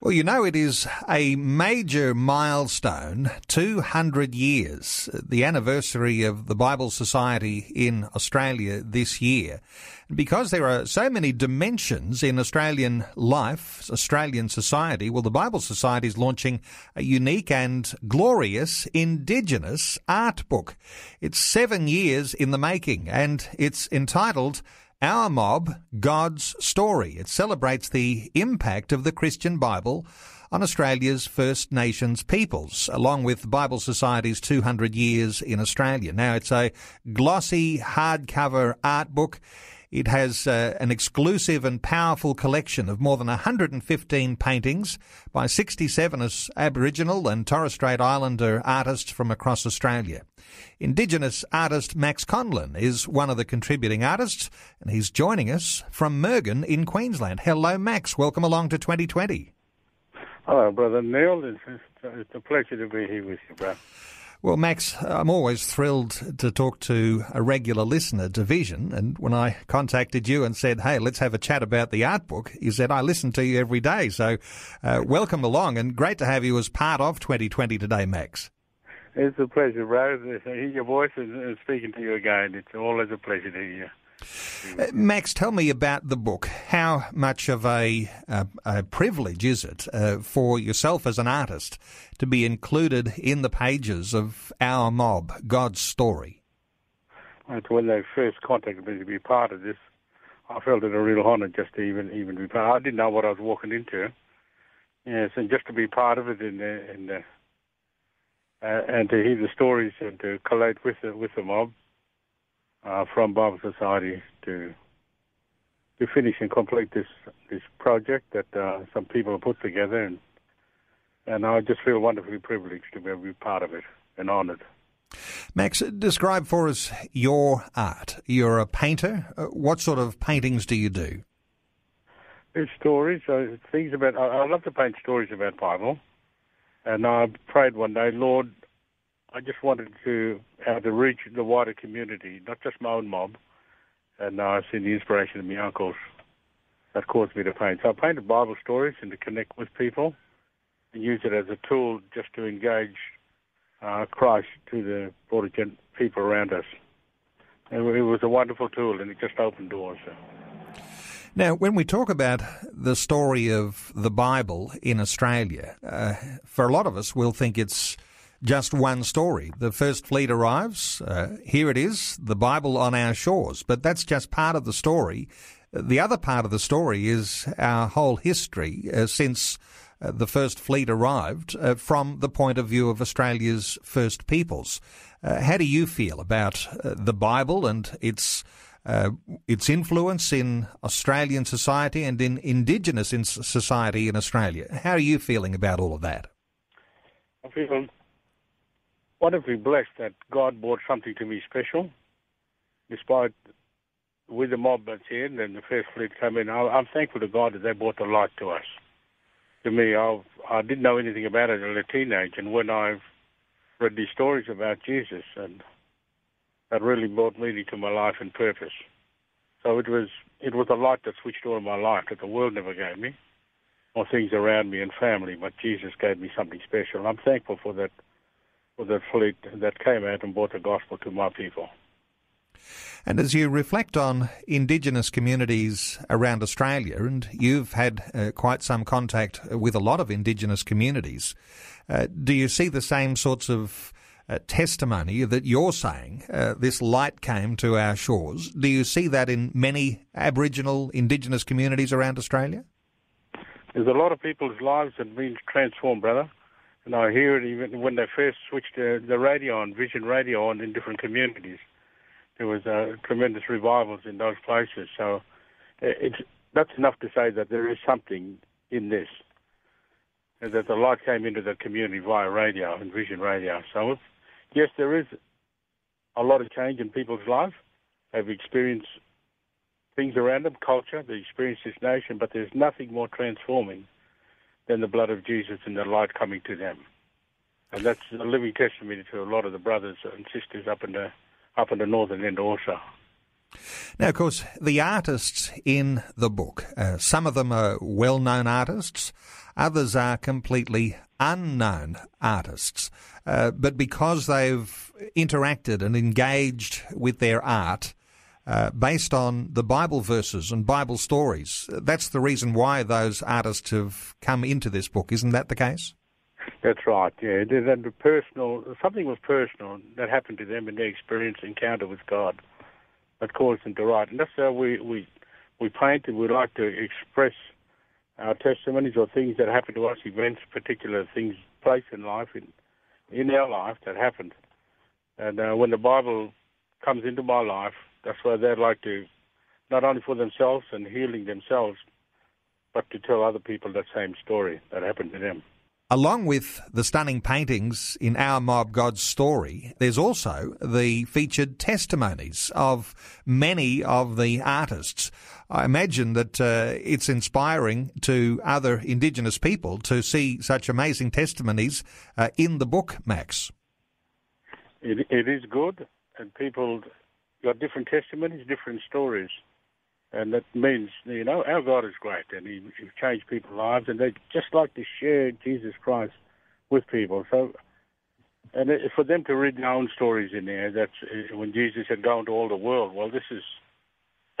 Well, you know, it is a major milestone, 200 years, the anniversary of the Bible Society in Australia this year. Because there are so many dimensions in Australian life, Australian society, well, the Bible Society is launching a unique and glorious Indigenous art book. It's seven years in the making and it's entitled our Mob, God's Story. It celebrates the impact of the Christian Bible on Australia's First Nations peoples, along with Bible Society's 200 Years in Australia. Now, it's a glossy hardcover art book. It has uh, an exclusive and powerful collection of more than 115 paintings by 67 Aboriginal and Torres Strait Islander artists from across Australia. Indigenous artist Max Conlon is one of the contributing artists, and he's joining us from Murgon in Queensland. Hello, Max. Welcome along to 2020. Hello, brother Neil. It's, it's a pleasure to be here with you, bro. Well, Max, I'm always thrilled to talk to a regular listener to Vision. And when I contacted you and said, hey, let's have a chat about the art book, you said, I listen to you every day. So uh, welcome along and great to have you as part of 2020 today, Max. It's a pleasure, bro. To hear your voice and speaking to you again. It's always a pleasure to hear you. Uh, Max, tell me about the book. How much of a, a, a privilege is it uh, for yourself as an artist to be included in the pages of Our Mob, God's Story? When they first contacted me to be part of this, I felt it a real honour just to even even be part. I didn't know what I was walking into. Yes, and just to be part of it and and uh, and to hear the stories and to collate with the with the mob uh, from Bible Society to to finish and complete this this project that uh, some people have put together, and and I just feel wonderfully privileged to be able to be part of it and honoured. Max, describe for us your art. You're a painter. Uh, what sort of paintings do you do? It's stories, uh, things about. I, I love to paint stories about Bible, and I prayed one day, Lord, I just wanted to have to reach the wider community, not just my own mob. And I've seen the inspiration of my uncles that caused me to paint. So I painted Bible stories and to connect with people and use it as a tool just to engage uh, Christ to the broader people around us. And it was a wonderful tool and it just opened doors. So. Now, when we talk about the story of the Bible in Australia, uh, for a lot of us, we'll think it's just one story. The first fleet arrives. Uh, here it is, the Bible on our shores. But that's just part of the story. The other part of the story is our whole history uh, since uh, the first fleet arrived uh, from the point of view of Australia's first peoples. Uh, how do you feel about uh, the Bible and its Uh, its influence in Australian society and in Indigenous in society in Australia? How are you feeling about all of that? I feel wonderfully blessed that God brought something to me special, despite with the mob that's here and the first fleet come in. I'm thankful to God that they brought the light to us. To me, I I didn't know anything about it as a teenager, and when I've read these stories about Jesus, and that really brought meaning to my life and purpose. So it was it was a light that switched on in my life that the world never gave me, or things around me and family, but Jesus gave me something special. And I'm thankful for that for that fleet that came out and brought the gospel to my people. And as you reflect on Indigenous communities around Australia, and you've had uh, quite some contact with a lot of Indigenous communities, uh, do you see the same sorts of uh, testimony that you're saying uh, this light came to our shores? Do you see that in many Aboriginal Indigenous communities around Australia? There's a lot of people's lives that have been transformed, brother. And I hear it even when they first switched the, the radio on, Vision Radio on in different communities. There was uh, tremendous revivals in those places. So uh, it's that's enough to say that there is something in this, that the light came into the community via radio and vision radio. So, yes, there is a lot of change in people's lives. They've experienced things around them, culture, they experience this nation, but there's nothing more transforming than the blood of Jesus and the light coming to them. And that's a living testimony to a lot of the brothers and sisters up in the up in the northern end also. Now, of course, the artists in the book, uh, some of them are well known artists, others are completely unknown artists. Uh, but because they've interacted and engaged with their art, uh, based on the Bible verses and Bible stories. That's the reason why those artists have come into this book. Isn't that the case? That's right. Yeah, personal something was personal that happened to them in their experience encounter with God that caused them to write, and that's how we we we paint and we like to express our testimonies or things that happen to us, events, particular things, place in life, in in our life that happened. And uh, when the Bible comes into my life, that's where they'd like to, not only for themselves and healing themselves, but to tell other people that same story that happened to them. Along with the stunning paintings in Our Mob God's Story, there's also the featured testimonies of many of the artists. I imagine that uh, it's inspiring to other Indigenous people to see such amazing testimonies uh, in the book, Max. It, it is good, and people got different testimonies, different stories. And that means, you know, our God is great and he, he changed people's lives and they just like to share Jesus Christ with people. So, and it, for them to read their own stories in there, that's uh, when Jesus had gone to all the world. Well, this is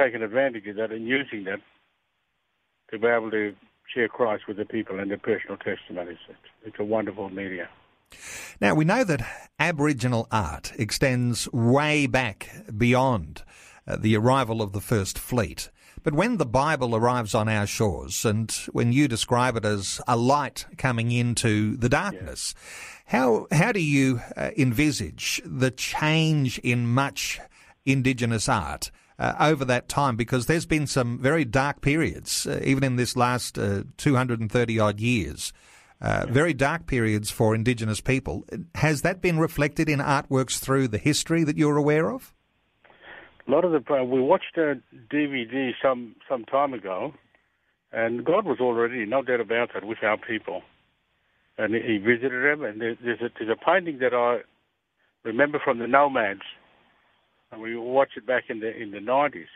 taking advantage of that and using that to be able to share Christ with the people and their personal testimonies. It's, a wonderful media. Now, we know that Aboriginal art extends way back beyond the arrival of the First Fleet. But when the Bible arrives on our shores, and when you describe it as a light coming into the darkness, yeah. how how do you uh, envisage the change in much Indigenous art uh, over that time? Because there's been some very dark periods, uh, even in this last uh, 230 odd years. Uh, very dark periods for Indigenous people. Has that been reflected in artworks through the history that you're aware of? A lot of the uh, we watched a DVD some some time ago, and God was already no doubt about that with our people, and He visited them. And there's a, there's a painting that I remember from the Nomads, and we watched it back in the in the 90s,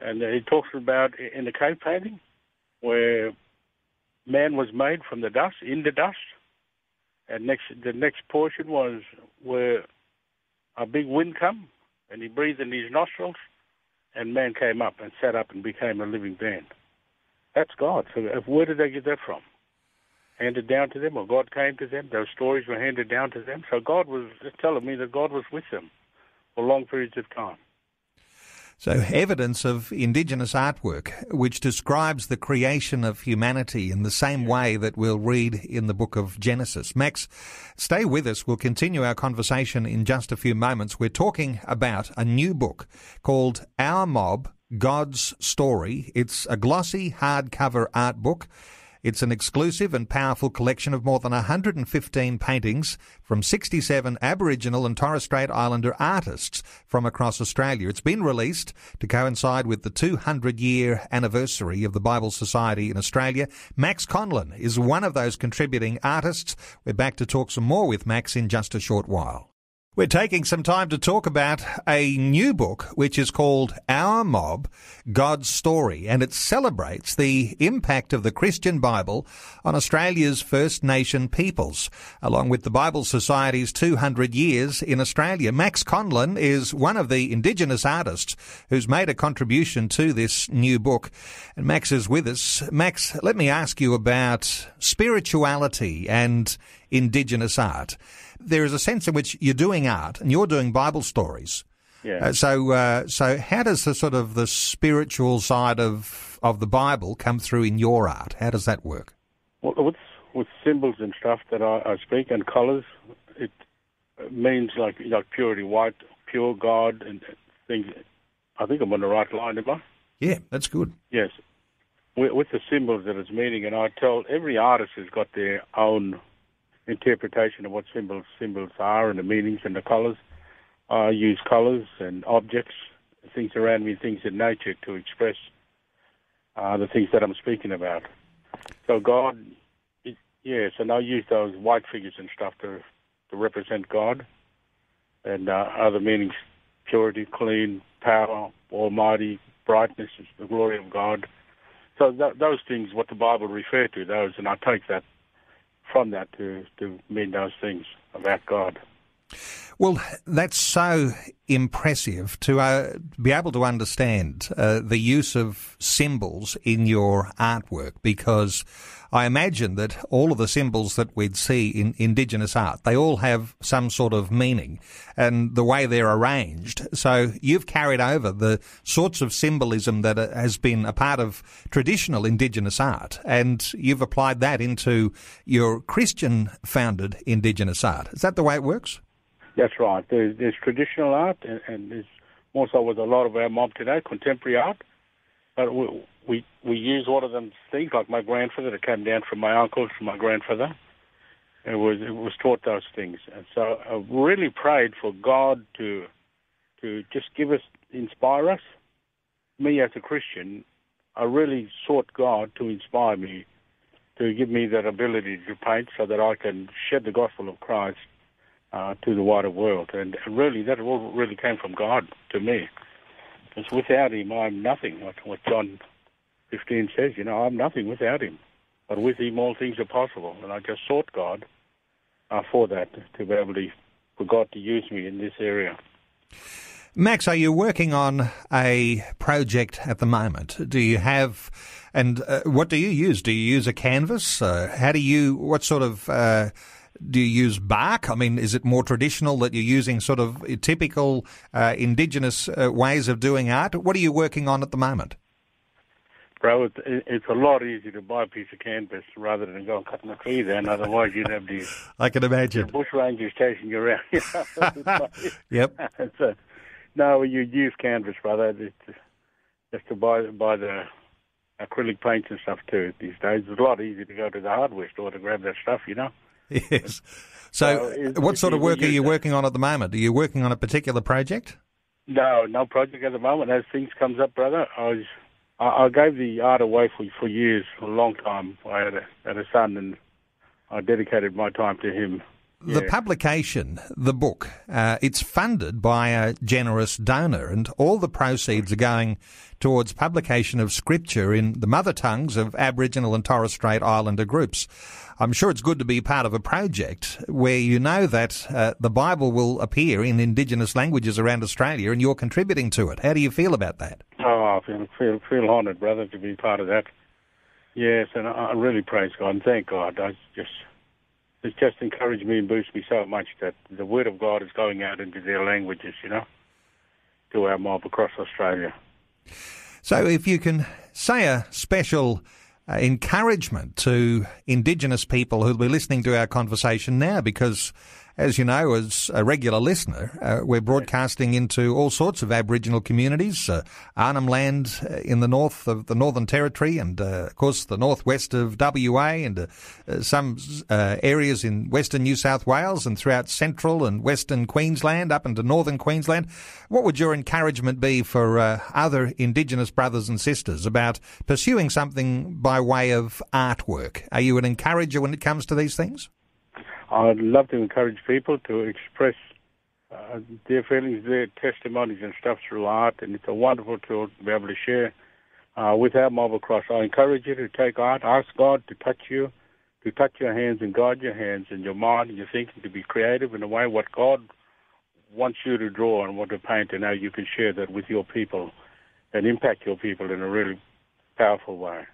and he talks about in the cave painting where man was made from the dust, in the dust. And next, the next portion was where a big wind come, and he breathed in his nostrils, and man came up and sat up and became a living being. That's God. So where did they get that from? Handed down to them, or God came to them? Those stories were handed down to them. So God was just telling me that God was with them for long periods of time. So, evidence of Indigenous artwork which describes the creation of humanity in the same way that we'll read in the book of Genesis. Max, stay with us. We'll continue our conversation in just a few moments. We're talking about a new book called Our Mob God's Story. It's a glossy hardcover art book. It's an exclusive and powerful collection of more than 115 paintings from 67 Aboriginal and Torres Strait Islander artists from across Australia. It's been released to coincide with the 200 year anniversary of the Bible Society in Australia. Max Conlon is one of those contributing artists. We're back to talk some more with Max in just a short while. We're taking some time to talk about a new book which is called Our Mob God's Story, and it celebrates the impact of the Christian Bible on Australia's First Nation peoples, along with the Bible Society's 200 years in Australia. Max Conlon is one of the Indigenous artists who's made a contribution to this new book, and Max is with us. Max, let me ask you about spirituality and Indigenous art there is a sense in which you're doing art and you're doing Bible stories. Yeah. Uh, so, uh, so how does the sort of the spiritual side of of the Bible come through in your art? How does that work? Well, with with symbols and stuff that I, I speak and colours, it means like like purity, white, pure God, and things. I think I'm on the right line, am I? Yeah, that's good. Yes, with, with the symbols that it's meaning, and I tell every artist has got their own interpretation of what symbols symbols are and the meanings and the colours. I use colours and objects, things around me, things in nature to express uh, the things that I'm speaking about. So God, it, yes, and I use those white figures and stuff to to represent God, and uh, other meanings: purity, clean, power, almighty, brightness, the glory of God. So th- those things, what the Bible refer to, those, and I take that from that to to mean those things about God. Well, that's so impressive to uh, be able to understand uh, the use of symbols in your artwork because I imagine that all of the symbols that we'd see in Indigenous art, they all have some sort of meaning and the way they're arranged. So you've carried over the sorts of symbolism that has been a part of traditional Indigenous art and you've applied that into your Christian founded Indigenous art. Is that the way it works? That's right. There's, there's traditional art, and, and there's more so with a lot of our mob today, contemporary art. But we, we we use all of them things like my grandfather that came down from my uncle to my grandfather. It was it was taught those things, and so I really prayed for God to to just give us inspire us. Me as a Christian, I really sought God to inspire me, to give me that ability to paint, so that I can shed the gospel of Christ uh, to the wider world. And really, that all really came from God to me. Because without Him, I'm nothing. Like what John 15 says, you know, I'm nothing without Him. But with Him, all things are possible. And I just sought God uh, for that, to be able to, for God to use me in this area. Max, are you working on a project at the moment? Do you have, and uh, what do you use? Do you use a canvas? Uh, how do you, what sort of uh, do you use bark? I mean, is it more traditional that you're using sort of typical uh, indigenous uh, ways of doing art? What are you working on at the moment? Bro, it's, it's a lot easier to buy a piece of canvas rather than go and cut a tree then. Otherwise, you'd have the, I can imagine. bush rangers chasing you around. yep. so, no, you use canvas, brother. It's just to buy buy the acrylic paints and stuff too these days. It's a lot easier to go to the hardware store to grab that stuff, you know. Yes. So, so what sort of work are you working on at the moment? Are you working on a particular project? No, no project at the moment. As things comes up, brother, I was I, I gave the art away for for years, for a long time. I had a, had a son, and I dedicated my time to him. The publication, the book, uh, it's funded by a generous donor, and all the proceeds are going towards publication of scripture in the mother tongues of Aboriginal and Torres Strait Islander groups. I'm sure it's good to be part of a project where you know that uh, the Bible will appear in Indigenous languages around Australia, and you're contributing to it. How do you feel about that? Oh, I feel feel, feel honoured, brother, to be part of that. Yes, and I really praise God and thank God. I just it's just encouraged me and boosted me so much that the word of God is going out into their languages, you know, to our mob across Australia. So, if you can say a special uh, encouragement to Indigenous people who'll be listening to our conversation now, because as you know, as a regular listener, uh, we're broadcasting into all sorts of Aboriginal communities, uh, Arnhem Land uh, in the north of the Northern Territory, and uh, of course the northwest of WA, and uh, uh, some areas in western New South Wales, and throughout central and western Queensland, up into northern Queensland. What would your encouragement be for other Indigenous brothers and sisters about pursuing something by way of artwork? Are you an encourager when it comes to these things? I'd love to encourage people to express uh, their feelings, their testimonies and stuff through art, and it's a wonderful tool to be able to share uh, with our mob Cross. I encourage you to take art, ask God to touch you, to touch your hands and guide your hands and your mind and your thinking to be creative in a way what God wants you to draw and what to paint, and how you can share that with your people and impact your people in a really powerful way.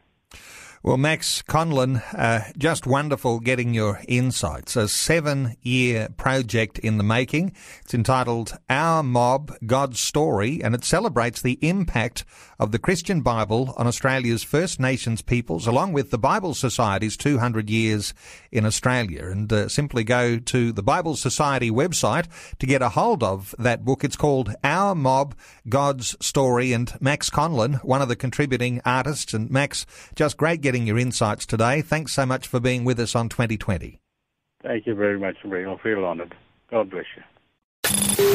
Well, Max Conlon, uh, just wonderful getting your insights. A seven year project in the making. It's entitled Our Mob, God's Story, and it celebrates the impact of the Christian Bible on Australia's First Nations peoples, along with the Bible Society's 200 years in Australia. And uh, simply go to the Bible Society website to get a hold of that book. It's called Our Mob, God's Story, and Max Conlon, one of the contributing artists. And Max, just great getting your insights today. Thanks so much for being with us on 2020. Thank you very much, Ray. I feel honoured. God bless you.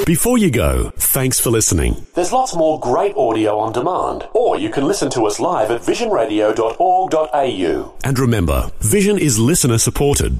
Before you go, thanks for listening. There's lots more great audio on demand, or you can listen to us live at visionradio.org.au. And remember, Vision is listener supported.